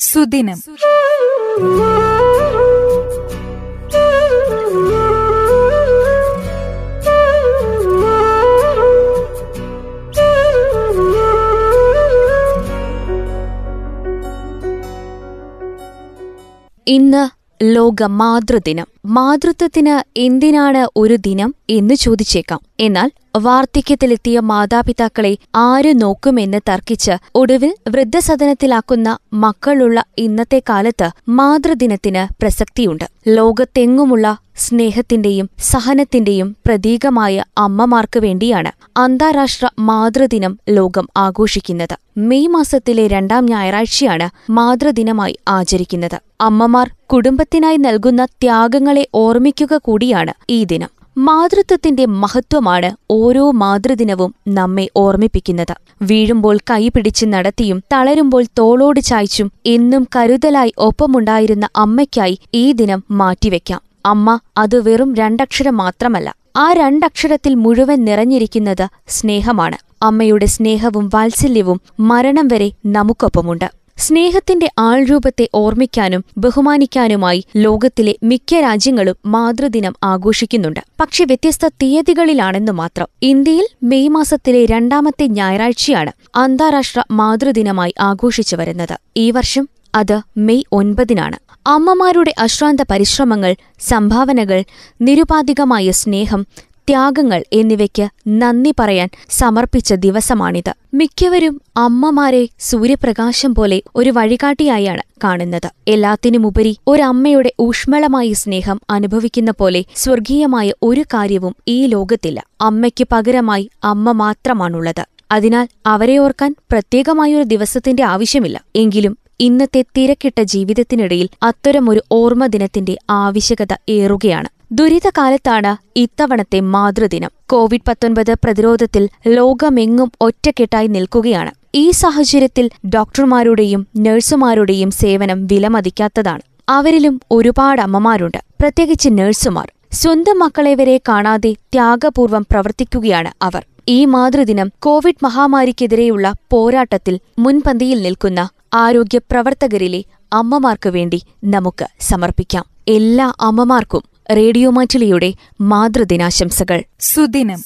സുദിനം. ഇന്ന് ലോക മാതൃദിനം മാതൃത്വത്തിന് എന്തിനാണ് ഒരു ദിനം എന്ന് ചോദിച്ചേക്കാം. എന്നാൽ വാർദ്ധക്യത്തിലെത്തിയ മാതാപിതാക്കളെ ആര് നോക്കുമെന്ന് തർക്കിച്ച് ഒടുവിൽ വൃദ്ധസദനത്തിലാക്കുന്ന മക്കളുള്ള ഇന്നത്തെ കാലത്ത് മാതൃദിനത്തിന് പ്രസക്തിയുണ്ട്. ലോകത്തെങ്ങുമുള്ള സ്നേഹത്തിന്റെയും സഹനത്തിന്റെയും പ്രതീകമായ അമ്മമാർക്ക് വേണ്ടിയാണ് അന്താരാഷ്ട്ര മാതൃദിനം ലോകം ആഘോഷിക്കുന്നത്. മെയ് മാസത്തിലെ രണ്ടാം ഞായറാഴ്ചയാണ് മാതൃദിനമായി ആചരിക്കുന്നത്. അമ്മമാർ കുടുംബത്തിനായി നൽകുന്ന ത്യാഗങ്ങളെ ഓർമ്മിക്കുക കൂടിയാണ് ഈ ദിനം. മാതൃത്വത്തിന്റെ മഹത്വമാണ് ഓരോ മാതൃദിനവും നമ്മെ ഓർമ്മിപ്പിക്കുന്നത്. വീഴുമ്പോൾ കൈപിടിച്ച് നടത്തിയും തളരുമ്പോൾ തോളോട് ചായ്ച്ചും എന്നും കരുതലായി ഒപ്പമുണ്ടായിരുന്ന അമ്മയ്ക്കായി ഈ ദിനം മാറ്റിവെക്കാം. അമ്മ അത് വെറും രണ്ടക്ഷരം മാത്രമല്ല ആ രണ്ടക്ഷരത്തിൽ മുഴുവൻ നിറഞ്ഞിരിക്കുന്നത് സ്നേഹമാണ്. അമ്മയുടെ സ്നേഹവും വാത്സല്യവും മരണം വരെ നമുക്കൊപ്പമുണ്ട്. സ്നേഹത്തിന്റെ ആൾരൂപത്തെ ഓർമ്മിക്കാനും ബഹുമാനിക്കാനുമായി ലോകത്തിലെ മിക്ക രാജ്യങ്ങളും മാതൃദിനം ആഘോഷിക്കുന്നുണ്ട്. പക്ഷെ വ്യത്യസ്ത തീയതികളിലാണെന്നു മാത്രം. ഇന്ത്യയിൽ മെയ് മാസത്തിലെ രണ്ടാമത്തെ ഞായറാഴ്ചയാണ് അന്താരാഷ്ട്ര മാതൃദിനമായി ആഘോഷിച്ചു വരുന്നത്. ഈ വർഷം അത് മെയ് ഒൻപതിനാണ്. അമ്മമാരുടെ അശ്രാന്ത പരിശ്രമങ്ങൾ സംഭാവനകൾ നിരുപാധികമായ സ്നേഹം ത്യാഗങ്ങൾ എന്നിവയ്ക്ക് നന്ദി പറയാൻ സമർപ്പിച്ച ദിവസമാണിത്. മിക്കവരും അമ്മമാരെ സൂര്യപ്രകാശം പോലെ ഒരു വഴികാട്ടിയായാണ് കാണുന്നത്. എല്ലാത്തിനുമുപരി ഒരമ്മയുടെ ഊഷ്മളമായ സ്നേഹം അനുഭവിക്കുന്ന പോലെ സ്വർഗീയമായ ഒരു കാര്യവും ഈ ലോകത്തില്ല. അമ്മയ്ക്ക് പകരമായി അമ്മ മാത്രമാണുള്ളത്. അതിനാൽ അവരെ ഓർക്കാൻ പ്രത്യേകമായൊരു ദിവസത്തിന്റെ ആവശ്യമില്ല. എങ്കിലും ഇന്നത്തെ തിരക്കിട്ട ജീവിതത്തിനിടയിൽ അത്തരമൊരു ഓർമ്മ ദിനത്തിന്റെ ആവശ്യകത ഏറുകയാണ്. ദുരിതകാലത്താണ് ഇത്തവണത്തെ മാതൃദിനം. കോവിഡ് പത്തൊൻപത് പ്രതിരോധത്തിൽ ലോകമെങ്ങും ഒറ്റക്കെട്ടായി നിൽക്കുകയാണ്. ഈ സാഹചര്യത്തിൽ ഡോക്ടർമാരുടെയും നഴ്സുമാരുടെയും സേവനം വിലമതിക്കാത്തതാണ്. അവരിലും ഒരുപാട് അമ്മമാരുണ്ട്. പ്രത്യേകിച്ച് നഴ്സുമാർ. സ്വന്തം മക്കളെ വരെ കാണാതെ ത്യാഗപൂർവം പ്രവർത്തിക്കുകയാണ് അവർ. ഈ മാതൃദിനം കോവിഡ് മഹാമാരിക്കെതിരെയുള്ള പോരാട്ടത്തിൽ മുൻപന്തിയിൽ നിൽക്കുന്ന ആരോഗ്യ പ്രവർത്തകരിലെ അമ്മമാർക്കു വേണ്ടി നമുക്ക് സമർപ്പിക്കാം. എല്ലാ അമ്മമാർക്കും റേഡിയോ മാറ്റിലിയുടെ മാതൃദിനാശംസകൾ. സുദിനം.